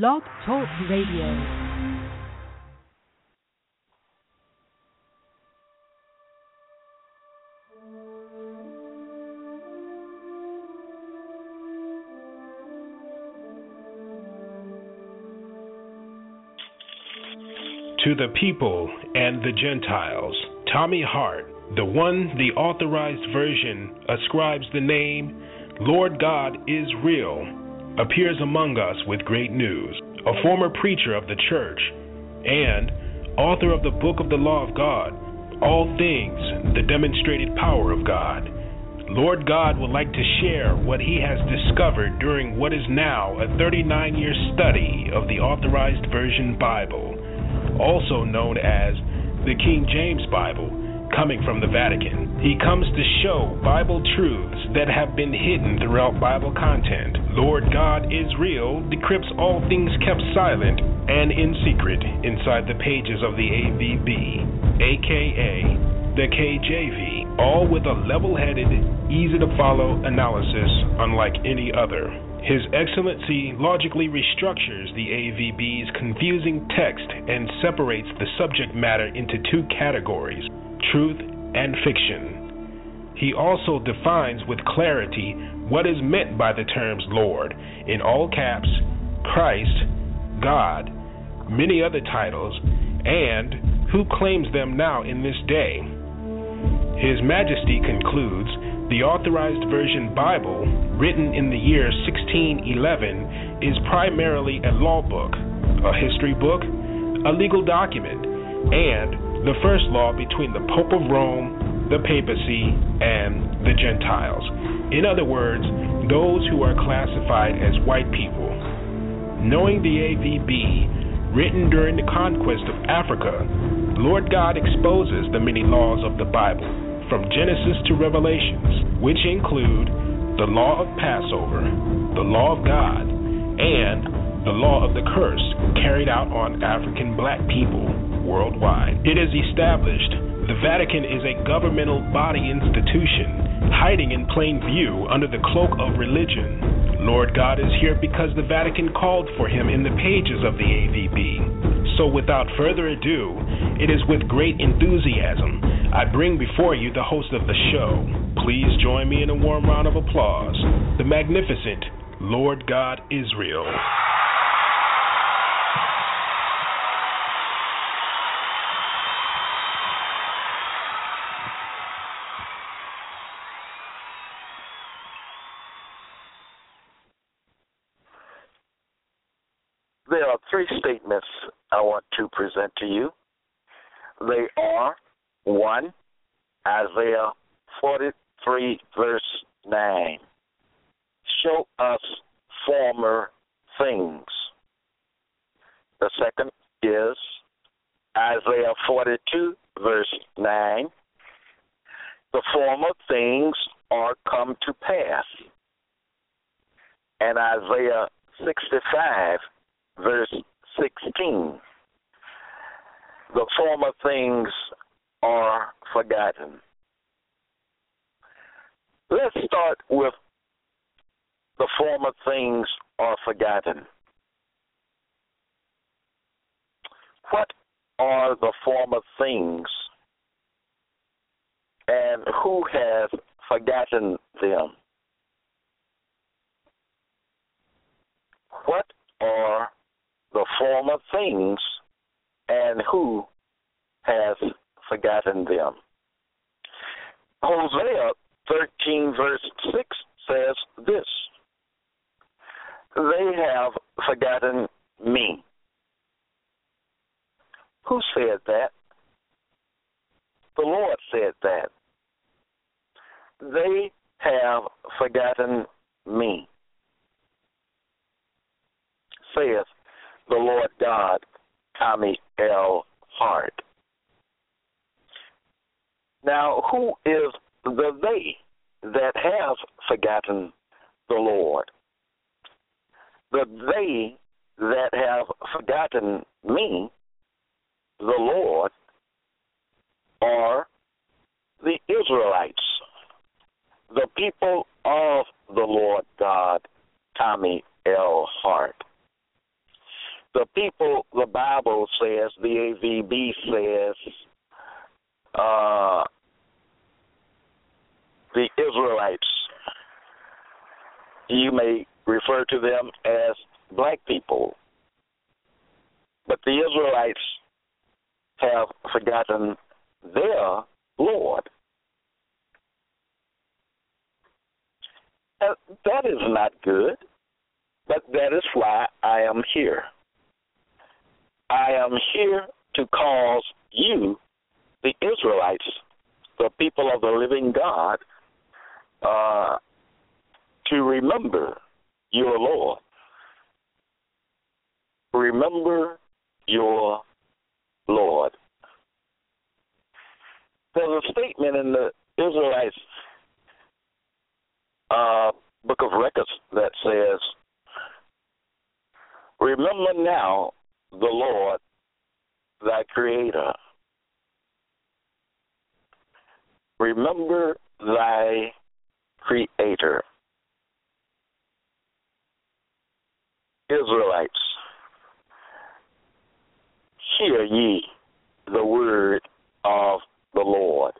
Blog Talk Radio. To the people and the Gentiles, Tommy Hart, the one the authorized version ascribes the name Lord God is real, appears among us with great news. A former preacher of the church and author of the book of the law of God, All Things, the demonstrated power of God. Lord God would like to share what he has discovered during what is now a 39 year study of the Authorized Version Bible also known as the King James Bible, coming from the Vatican. He comes to show Bible truths that have been hidden throughout Bible content. Lord God Israel decrypts all things kept silent and in secret inside the pages of the AVB, aka the KJV, all with a level headed, easy to follow analysis unlike any other. His Excellency logically restructures the AVB's confusing text and separates the subject matter into two categories truth and fiction. He also defines with clarity what is meant by the terms Lord, in all caps, Christ, God, many other titles, and who claims them now in this day. His Majesty concludes the Authorized Version Bible, written in the year 1611, is primarily a law book, a history book, a legal document, and the first law between the Pope of Rome, the papacy, and the Gentiles. In other words, those who are classified as white people. Knowing the AVB, written during the conquest of Africa, Lord God exposes the many laws of the Bible from Genesis to Revelations, which include the law of Passover, the law of God, and the law of the curse carried out on African black people worldwide. It is established the Vatican is a governmental body institution hiding in plain view under the cloak of religion. Lord God is here because the Vatican called for him in the pages of the AVB. So without further ado, it is with great enthusiasm I bring before you the host of the show. Please join me in a warm round of applause. The magnificent Lord God Israel. I want to present to you. They are 1, Isaiah 43, verse 9. Show us former things. The second is Isaiah 42, verse 9. The former things are come to pass. And Isaiah 65, verse 16. The former things are forgotten. Let's start with the former things are forgotten. What are the former things and who has forgotten them? What are the former things and who has forgotten them. Hosea 13, verse 6 says this They have forgotten me. Who said that? The Lord said that. They have forgotten me, saith the Lord God, Tommy L. Hart. Now, who is the they that have forgotten the Lord? The they that have forgotten me, the Lord, are the Israelites, the people of the Lord God, Tommy L. Hart. The people, the Bible says, the AVB says, uh, the Israelites, you may refer to them as black people. But the Israelites have forgotten their Lord. That is not good, but that is why I am here. I am here to cause you, the Israelites, the people of the living God, uh, to remember your Lord. Remember your Lord. There's a statement in the Israelites uh, book of records that says, Remember now the Lord, thy Creator. Remember thy Creator. Israelites, hear ye the word of the Lord.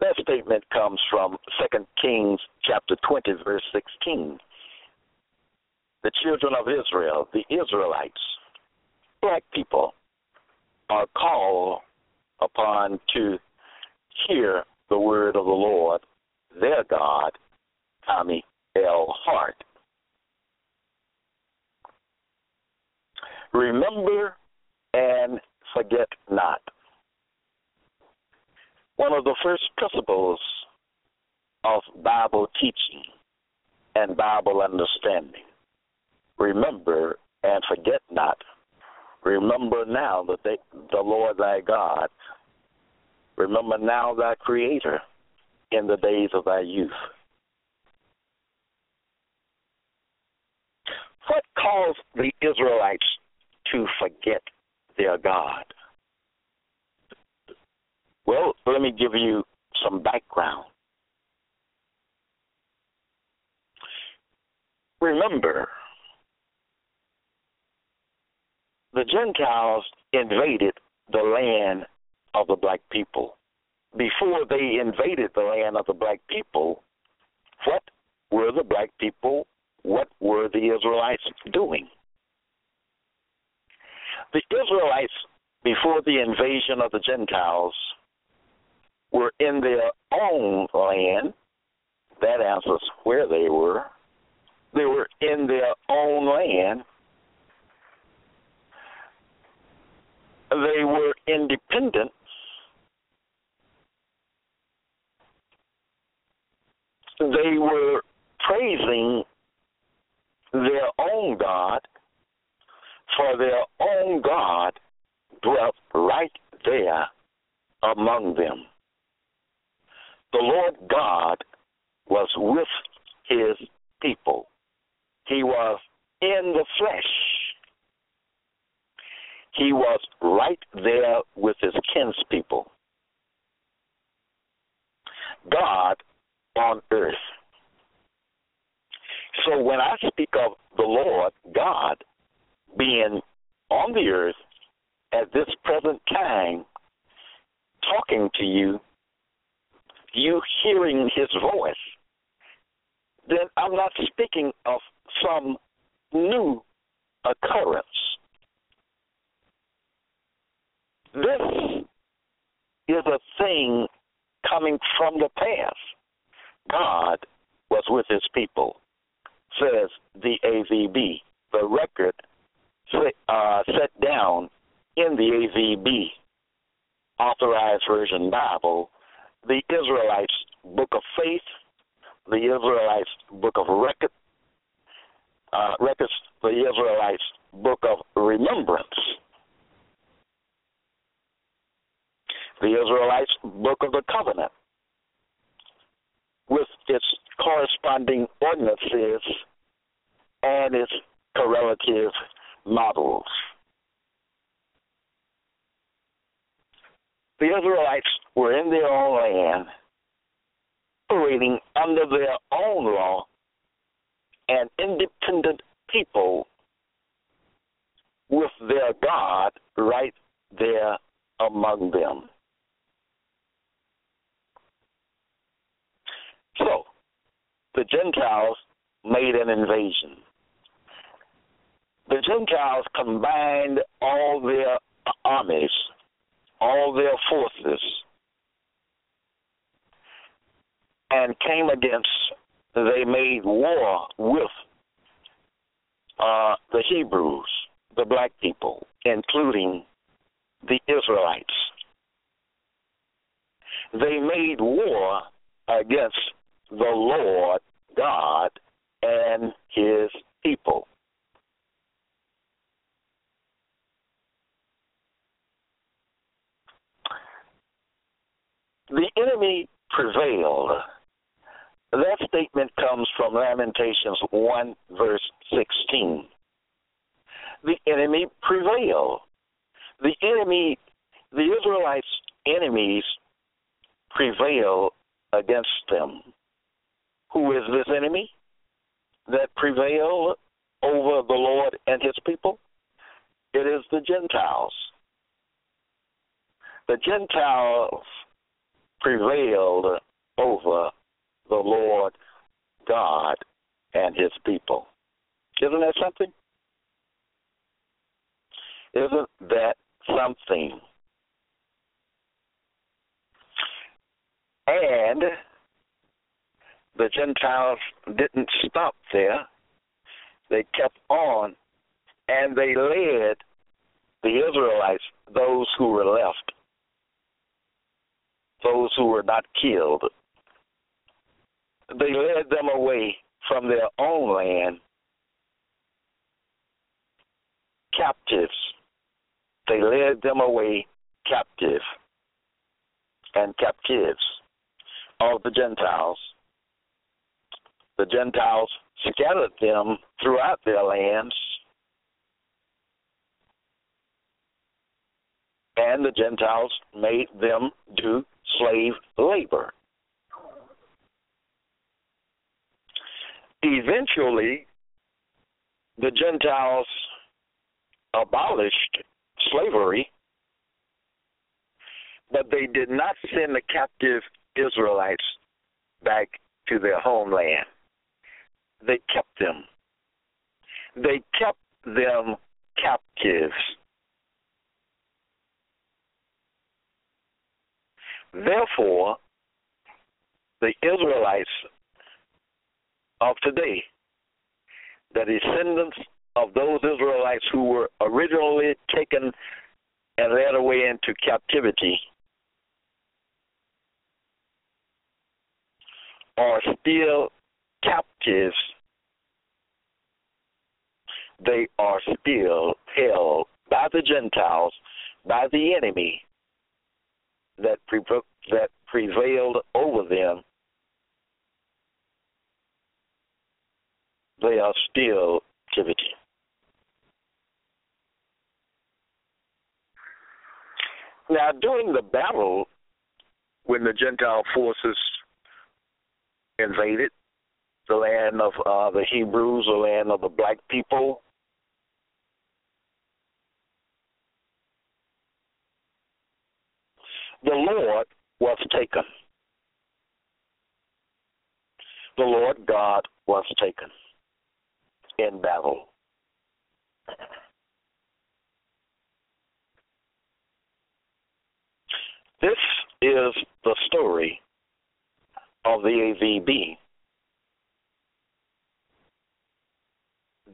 That statement comes from 2 Kings chapter 20 verse 16. The children of Israel, the Israelites, black people are called upon to hear the word of the Lord, their God, Tommy L. Hart. Remember and forget not. One of the first principles of Bible teaching and Bible understanding. Remember and forget not. Remember now that they, the Lord thy God. Remember now thy Creator in the days of thy youth. What caused the Israelites to forget their God? Well, let me give you some background. Remember, the Gentiles invaded the land of the black people. Before they invaded the land of the black people, what were the black people, what were the Israelites doing? The Israelites, before the invasion of the Gentiles, were in their own land. That answers where they were. They were in their own land. They were independent. They were praising their own God, for their own God dwelt right there among them. The Lord God was with his people. He was in the flesh. He was right there with his kinspeople. God on earth. So when I speak of the Lord God being on the earth at this present time, talking to you, you hearing his voice, then I'm not speaking of some new occurrence. This is a thing coming from the past. God was with his people, says the AVB, the record uh, set down in the AVB Authorized Version Bible, the Israelites' Book of Faith, the Israelites' Book of Record, uh, Records, the Israelites' Book of Remembrance, the Israelites' Book of the Covenant, with its corresponding ordinances and its correlative models. The Israelites were in their own land, operating under their own law, and independent people with their God right there among them. So, the Gentiles made an invasion. The Gentiles combined all their armies, all their forces, and came against, they made war with uh, the Hebrews, the black people, including the Israelites. They made war against the Lord God and his people. The enemy prevailed. That statement comes from Lamentations 1, verse 16. The enemy prevailed. The enemy, the Israelites' enemies prevail against them. Who is this enemy that prevailed over the Lord and his people? It is the Gentiles. The Gentiles prevailed over the Lord God and his people. Isn't that something? Isn't that something? And the Gentiles didn't stop there. They kept on and they led the Israelites, those who were left, those who were not killed, they led them away from their own land captives. They led them away captive and captives of the Gentiles. The Gentiles scattered them throughout their lands, and the Gentiles made them do slave labor. Eventually, the Gentiles abolished slavery, but they did not send the captive Israelites back to their homeland. They kept them. They kept them captives. Therefore, the Israelites of today, the descendants of those Israelites who were originally taken and led away into captivity, are still captives. They are still held by the Gentiles, by the enemy that that prevailed over them they are still activity. Now, during the battle, when the Gentile forces invaded the land of uh, the Hebrews, the land of the black people, the Lord was taken. The Lord God was taken in battle. This is the story of the AVB.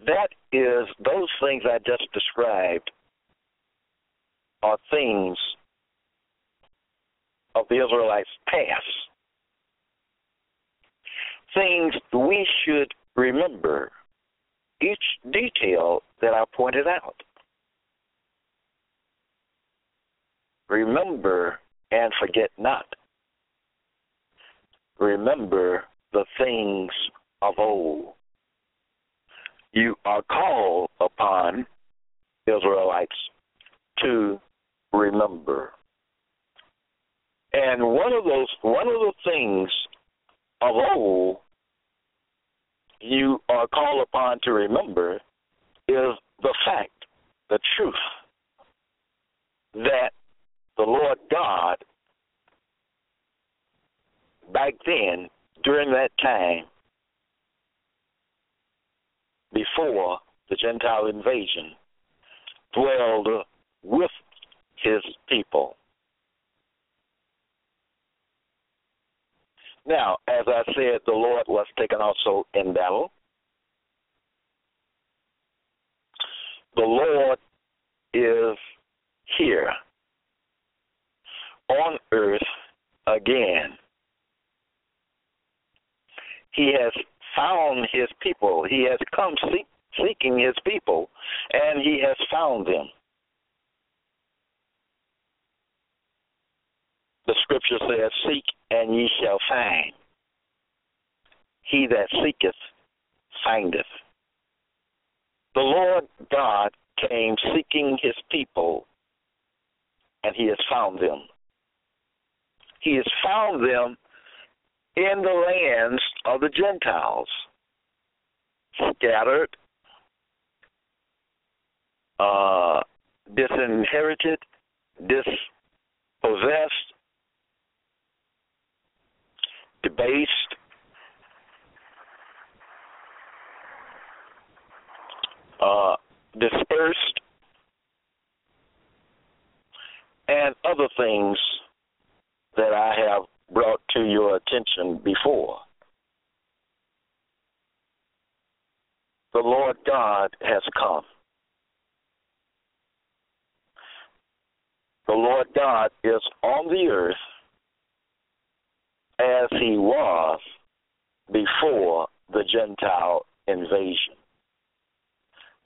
That is, those things I just described are things of the Israelites' past. Things we should remember each detail that I pointed out. Remember and forget not. Remember the things of old. You are called upon, Israelites, to remember. And one of those one of the things of old you are called upon to remember is the fact, the the truth that the Lord God back then, during that time, before the Gentile invasion, dwelled with his people. Now, as I said, the Lord was taken also in battle. The Lord is here on earth again. He has found his people. He has come seek, seeking his people, and he has found them. The scripture says, Seek and ye shall find. He that seeketh findeth. The Lord God came seeking his people, and he has found them. He has found them in the lands of the Gentiles, scattered, uh, disinherited, dispossessed, debased, uh, dispersed, and other things that I have brought to your attention before. The Lord God has come. The Lord God is on the earth as he was before the Gentile invasion.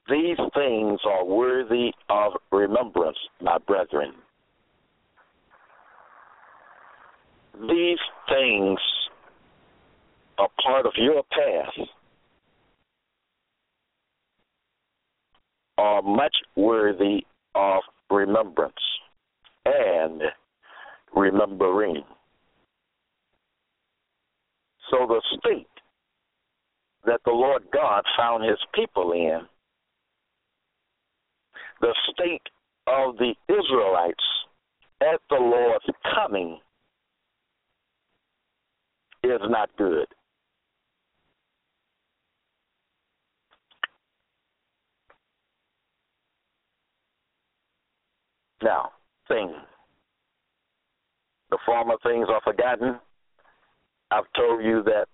These things are worthy of remembrance, my brethren. These things are part of your past, are much worthy of remembrance and remembering. So the state that the Lord God found his people in, the state of the Israelites at the Lord's coming is not good. Now, thing. The former things are forgotten. I've told you that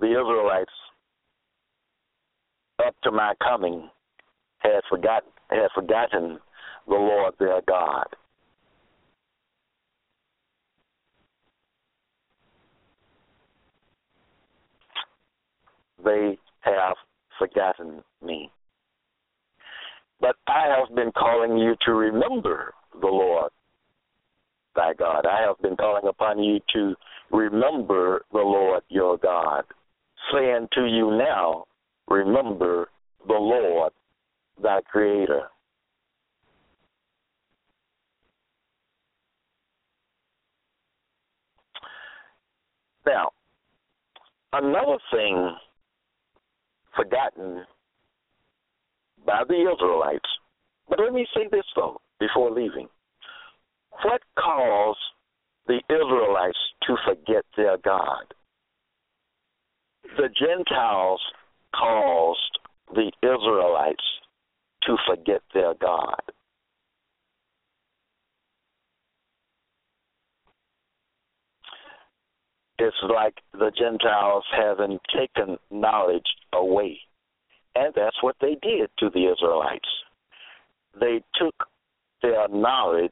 the Israelites, up to my coming, had forgotten had forgotten the Lord their God. They have forgotten me. But I have been calling you to remember the Lord thy God. I have been calling upon you to remember the Lord your God, saying to you now, remember the Lord thy Creator. Now, another thing forgotten by the Israelites, but let me say this though before leaving. What caused the Israelites to forget their God? The Gentiles caused the Israelites to forget their God. It's like the Gentiles having taken knowledge away. And that's what they did to the Israelites. They took their knowledge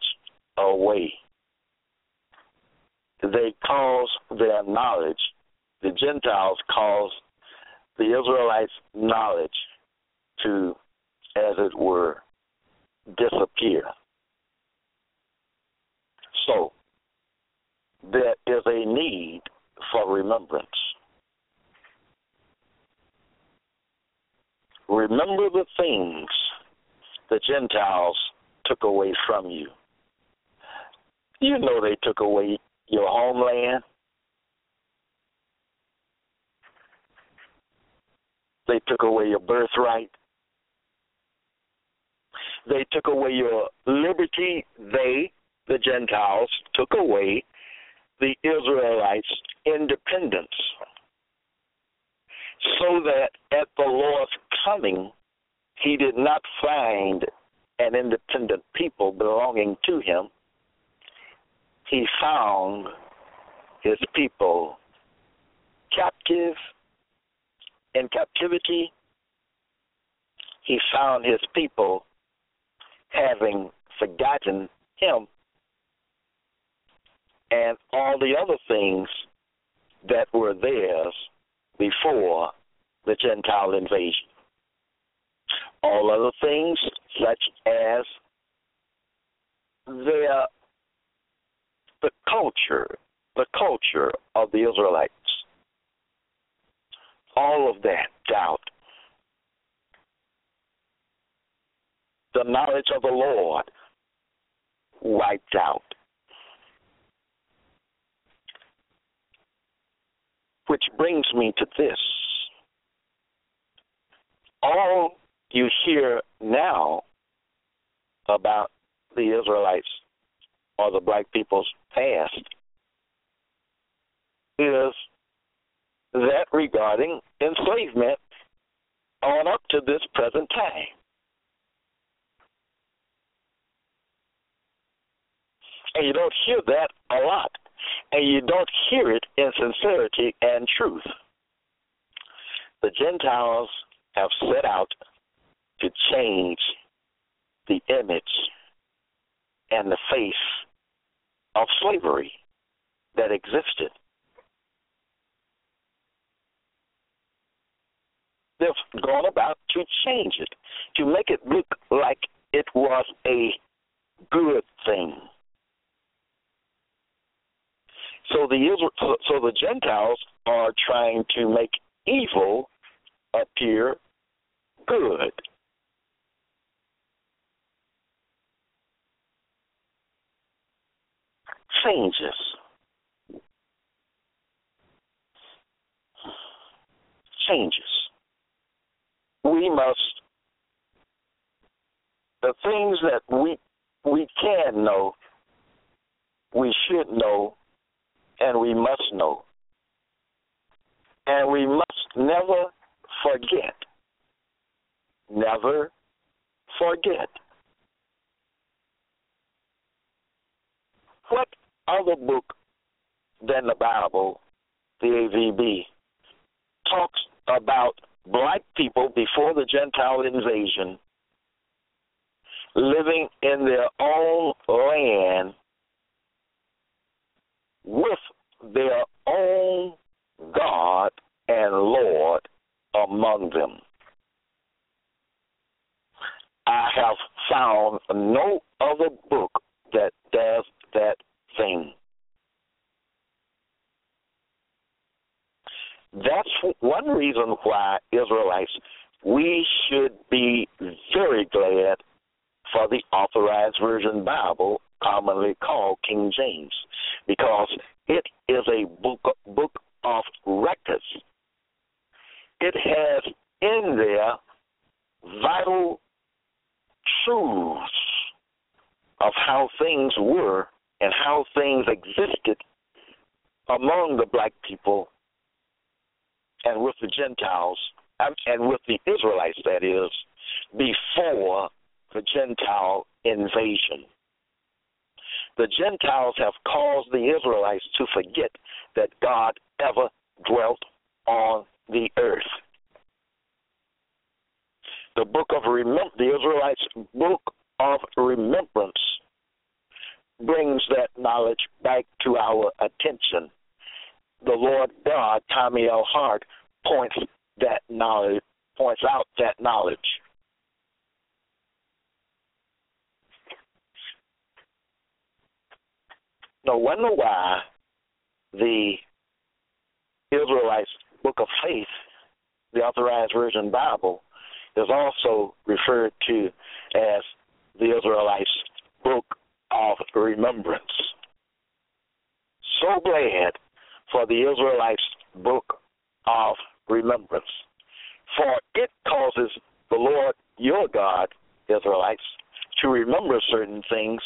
away. They caused their knowledge, the Gentiles caused the Israelites' knowledge to, as it were, disappear. So, there is a need for remembrance. Remember the things the Gentiles took away from you. You know they took away your homeland. They took away your birthright. They took away your liberty. They, the Gentiles, took away the Israelites' independence. So that at the Lord's coming, he did not find an independent people belonging to him. He found his people captive in captivity. He found his people having forgotten him and all the other things that were theirs before the Gentile invasion. All other things, such as their the culture, the culture of the Israelites, all of that doubt, the knowledge of the Lord wiped out. Which brings me to this. All you hear now about the Israelites or the black people's past is that regarding enslavement on up to this present time. And you don't hear that a lot. And you don't hear it in sincerity and truth. The Gentiles have set out to change the image and the face of slavery that existed. They've gone about to change it, to make it look like it was a good thing. So the so the Gentiles are trying to make evil appear good. Changes. Changes. We must the things that we we can know, we should know, and we must know. And we must never forget. Never forget. What other book than the Bible, the AVB, talks about black people before the Gentile invasion living in their own land with their own God and Lord among them. I have found no other book that does that thing. That's one reason why Israelites, we should be very glad for the Authorized Version Bible, commonly called King James, because it is a book book of records. It has in there vital truths of how things were and how things existed among the black people and with the Gentiles and with the Israelites, that is, before the Gentile invasion. The Gentiles have caused the Israelites to forget that God ever dwelt on the earth. The book of remem- the Israelites' book of remembrance brings that knowledge back to our attention. The Lord God, Tommy L. Hart, points that knowledge points out that knowledge. No wonder why the Israelites' Book of Faith, the Authorized Version Bible, is also referred to as the Israelites' Book of Remembrance. So glad for the Israelites' Book of Remembrance, for it causes the Lord your God, Israelites, to remember certain things,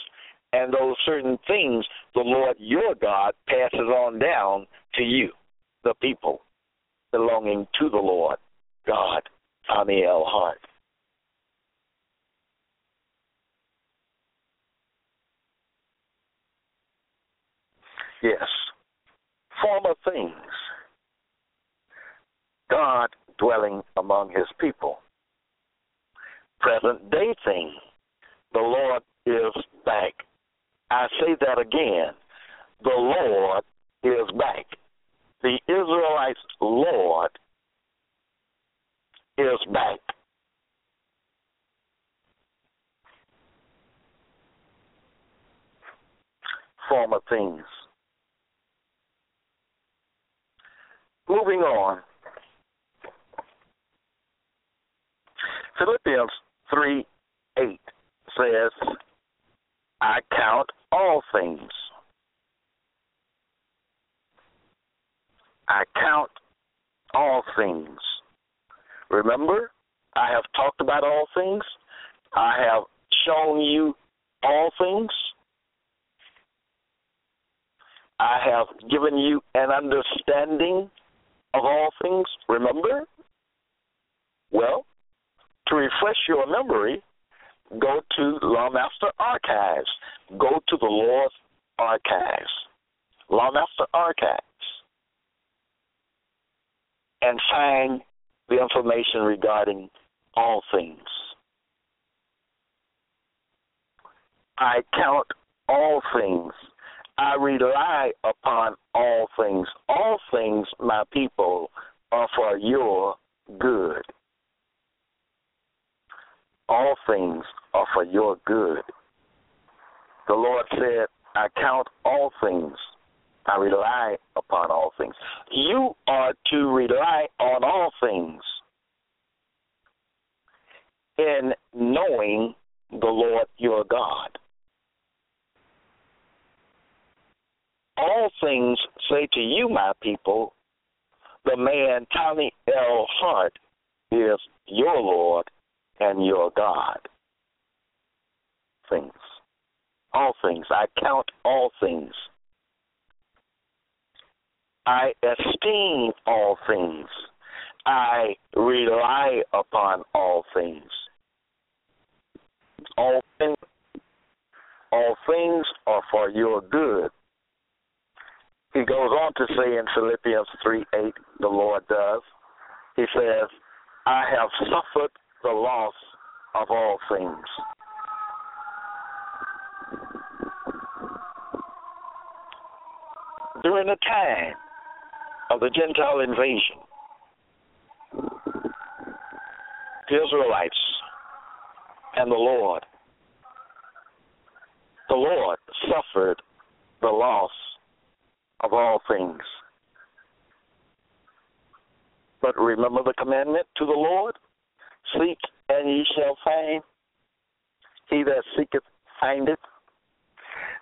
and those certain things the Lord your God passes on down to you, the people belonging to the Lord God, Tommy L. Hart. Yes, former things. God dwelling among his people. Present day thing. The Lord is back. I say that again. The Lord is back. The Israelites' Lord is back. Former things. Moving on. Philippians 3 8 says, I count all things. I count all things. Remember, I have talked about all things. I have shown you all things. I have given you an understanding of all things. Remember? Well, to refresh your memory, go to Lawmaster Archives. Go to the Lord's Archives, Lawmaster Archives, and find the information regarding all things. I count all things. I rely upon all things. All things, my people, are for your good. All things are for your good. The Lord said, I count all things. I rely upon all things. You are to rely on all things in knowing the Lord your God. All things say to you, my people, the man Tommy L. Hart is your Lord and your God. Things. All things. I count all things. I esteem all things. I rely upon all things. All things, all things are for your good. He goes on to say in Philippians 3 8, the Lord does, he says, I have suffered the loss of all things. During the time of the Gentile invasion, the Israelites and the Lord, the Lord suffered the loss of all things. But remember the commandment to the Lord? Seek and ye shall find. He that seeketh findeth.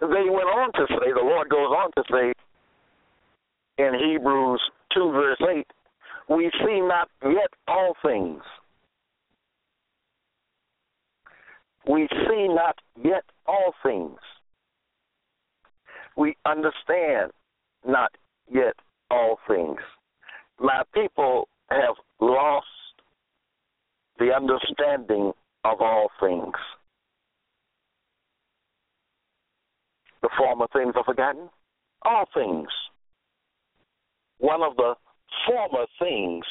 They went on to say, the Lord goes on to say in Hebrews 2, verse 8, we see not yet all things. We see not yet all things. We understand not yet all things. My people have lost the understanding of all things. The former things are forgotten, all things. One of the former things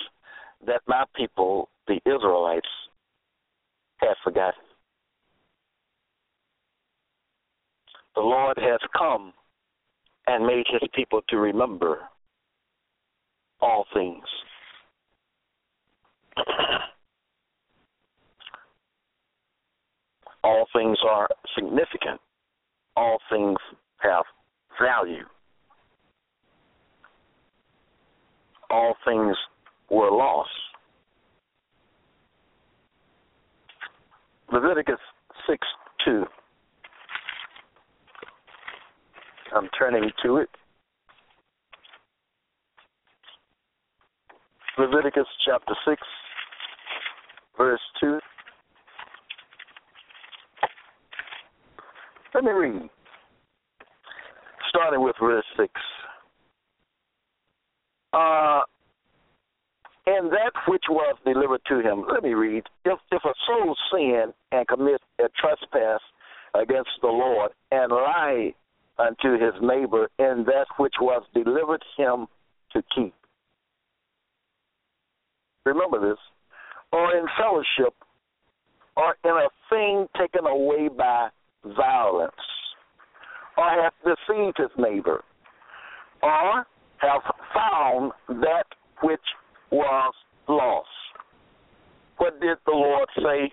that my people, the Israelites, have forgotten. The Lord has come and made his people to remember all things. all things are significant. All things have value. All things were lost. Leviticus 6 2. I'm turning to it. Leviticus chapter 6, verse 2. Let me read. Starting with verse 6. Uh, and that which was delivered to him. Let me read. If, if a soul sin and commit a trespass against the Lord and lie unto his neighbor in that which was delivered him to keep. Remember this. Or in fellowship, or in a thing taken away by violence, or hath deceived his neighbor, or hath found that which was lost. What did the Lord say?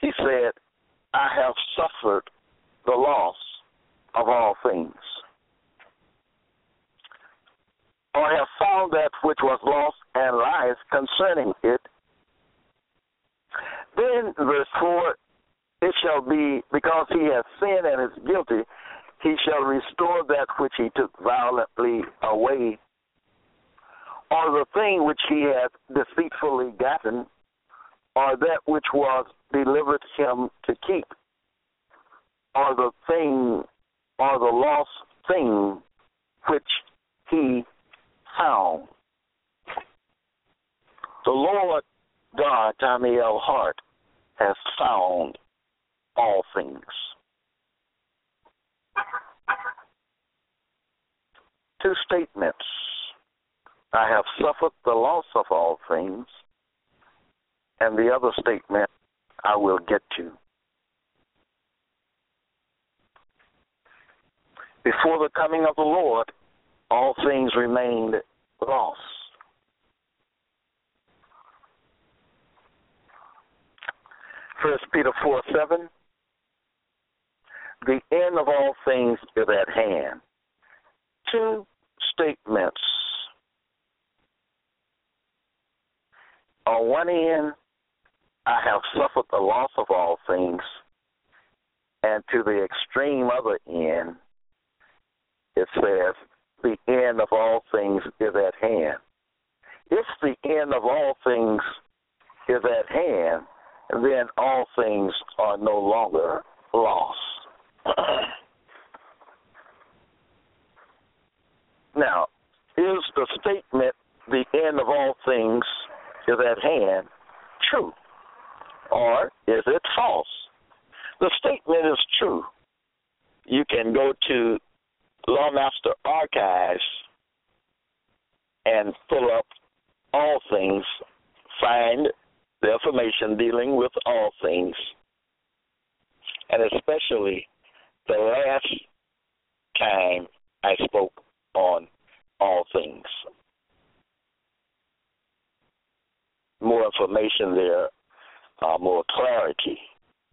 He said, I have suffered the loss of all things. Or have found that which was lost and lies concerning it. Then, verse 4 it shall be, because he has sinned and is guilty, he shall restore that which he took violently away, or the thing which he hath deceitfully gotten, or that which was delivered him to keep, or the thing, or the lost thing which he found. The Lord God, Tommy L. Hart, has found all things. Two statements. I have suffered the loss of all things, and the other statement I will get to. Before the coming of the Lord, all things remained lost. First Peter four seven. The end of all things is at hand. Two statements. On one end, I have suffered the loss of all things, and to the extreme other end, it says, the end of all things is at hand. If the end of all things is at hand, then all things are no longer lost. now, is the statement the end of all things is at hand true? Or is it false? The statement is true. You can go to Lawmaster Archives and pull up all things, find the information dealing with all things, and especially the last time I spoke on all things. More information there, uh, more clarity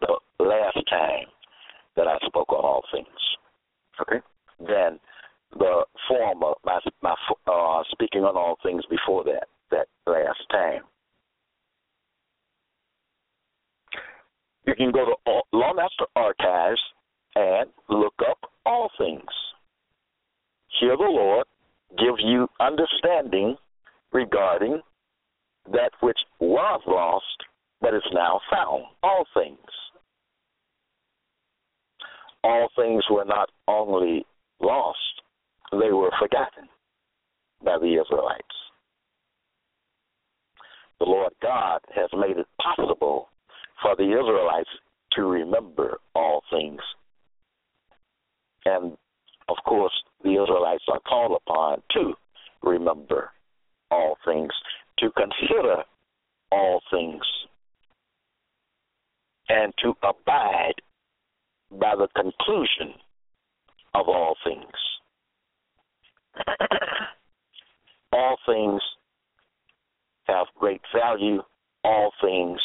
the last time that I spoke on all things. Okay? Than the former, my, my uh, speaking on all things before that, that last time. You can go to Lawmaster Archives and look up all things. Hear the Lord give you understanding regarding that which was lost but is now found. All things. All things were not only lost, they were forgotten by the Israelites. The Lord God has made it possible for the Israelites to remember all things. And of course, the Israelites are called upon to remember all things, to consider all things, and to abide by the conclusion of all things. all things have great value, all things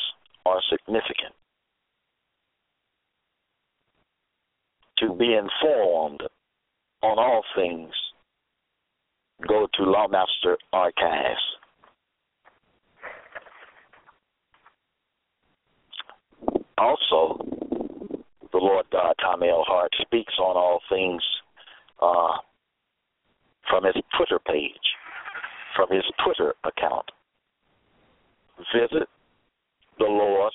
are significant. To be informed on all things, go to Lawmaster Archives. Also, the Lord God, Tommy L. Hart, speaks on all things uh, from his Twitter page, from his Twitter account. Visit the Lord's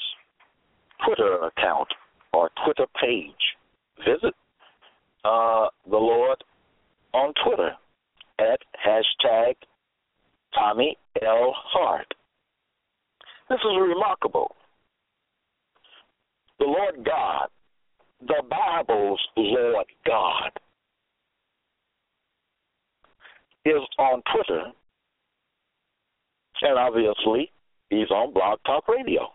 Twitter account or Twitter page. visit uh, the Lord on Twitter at hashtag Tommy L. Hart. This is remarkable. The Lord God, the Bible's Lord God, is on Twitter, and obviously he's on Blog Talk Radio.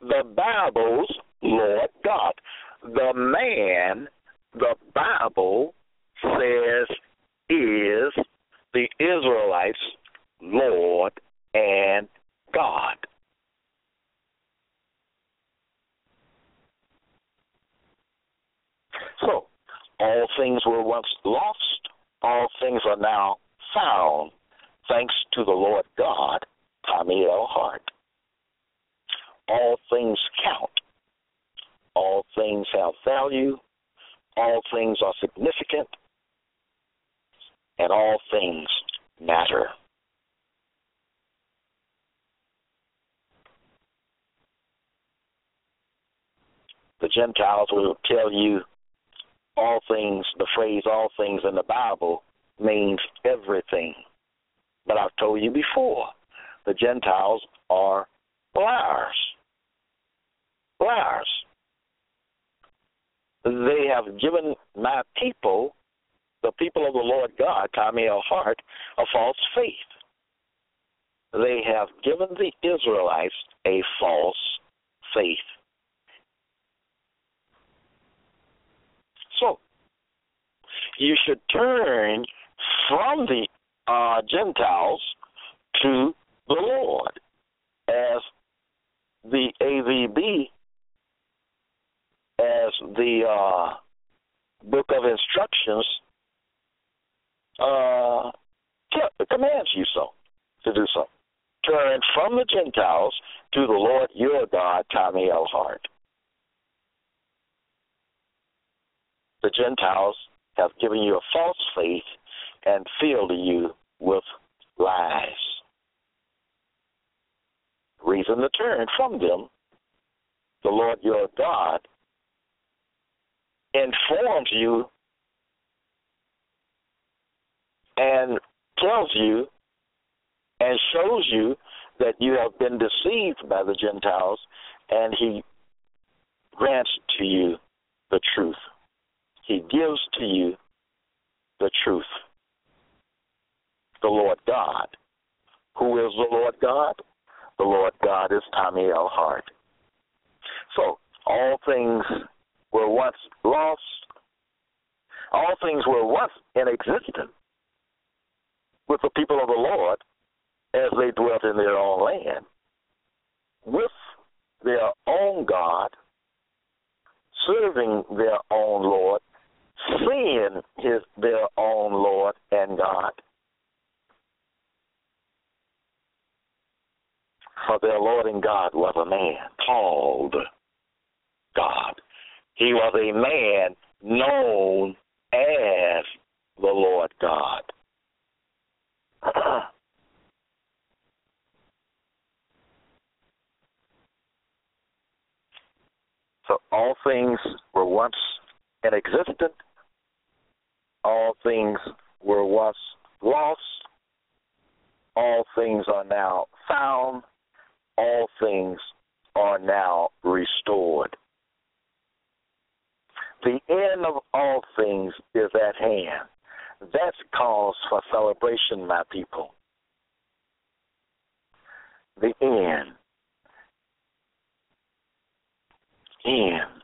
The Bible's Lord God. The man the Bible says is the Israelites' Lord and God. So, all things were once lost, all things are now found, thanks to the Lord God, Tommy L. Hart. All things count, all things have value, all things are significant, and all things matter. The Gentiles will tell you all things, the phrase all things in the Bible means everything. But I've told you before, the Gentiles are liars. Liars. They have given my people, the people of the Lord God, Tommy a false faith. They have given the Israelites a false faith. So, you should turn from the uh, Gentiles to the Lord, as the AVB, as the uh, book of instructions uh, commands you so to do so. Turn from the Gentiles to the Lord your L. Hart. The Gentiles have given you a false faith and filled you with lies. Reason to turn from them. The Lord your God informs you and tells you and shows you that you have been deceived by the Gentiles, and he grants to you the truth. He gives to you the truth. The Lord God. Who is the Lord God? The Lord God is Tommy L. Hart. So, all things were once lost, all things were once in existence with the people of the Lord as they dwelt in their own land, with their own God, serving their own Lord, seeing his their own Lord and God. For their Lord and God was a man called God. He was a man known as the Lord God. so all things were once in existence, all things were once lost, all things are now found, all things are now restored. The end of all things is at hand. That's cause for celebration, my people. The end. End.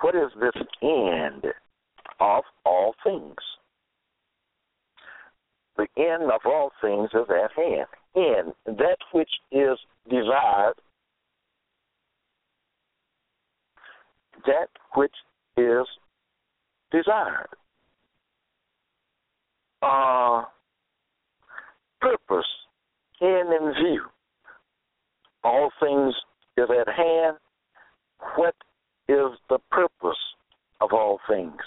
What is this end of all things? The end of all things is at hand. End. That which is desired, that which is desired. Uh, purpose, in view. All things is at hand. What is the purpose of all things?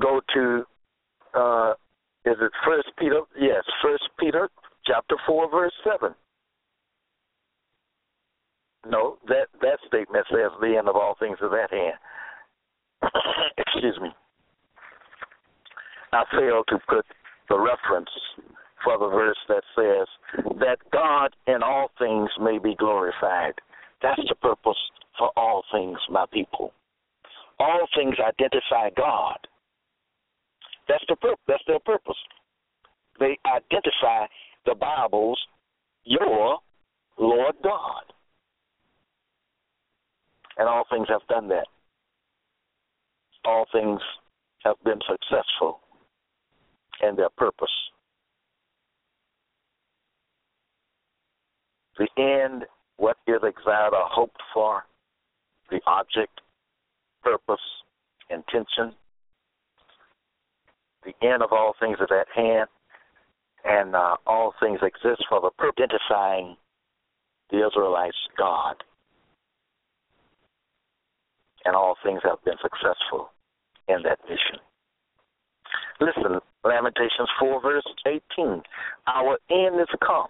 Go to uh, is it First Peter? Yes, First Peter chapter four, verse seven. No, that that statement says the end of all things is at hand. Excuse me. I failed to put the reference for the verse that says that God in all things may be glorified. That's the purpose for all things, my people. All things identify God. That's the purpose. That's their purpose. They identify the Bible's your Lord God. And all things have done that. All things have been successful in their purpose. The end, what is desired or hoped for, the object, purpose, intention. The end of all things is at hand, and uh, all things exist for the purpose identifying the Israelites' God. And all things have been successful in that mission. Listen, Lamentations 4, verse 18. Our end is come.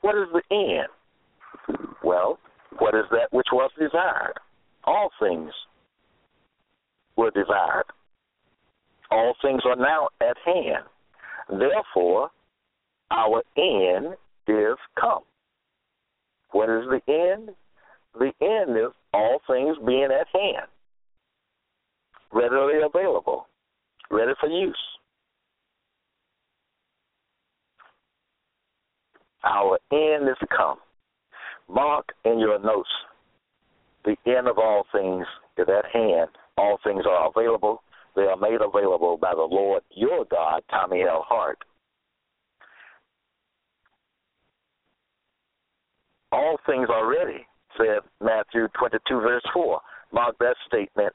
What is the end? Well, what is that which was desired? All things were desired. All things are now at hand. Therefore, our end is come. What is the end? The end is all things being at hand, readily available, ready for use. Our end is to come. Mark in your notes the end of all things is at hand. All things are available. They are made available by the Lord your God, Tommy L. Hart. All things are ready, said Matthew 22, verse 4. Mark that statement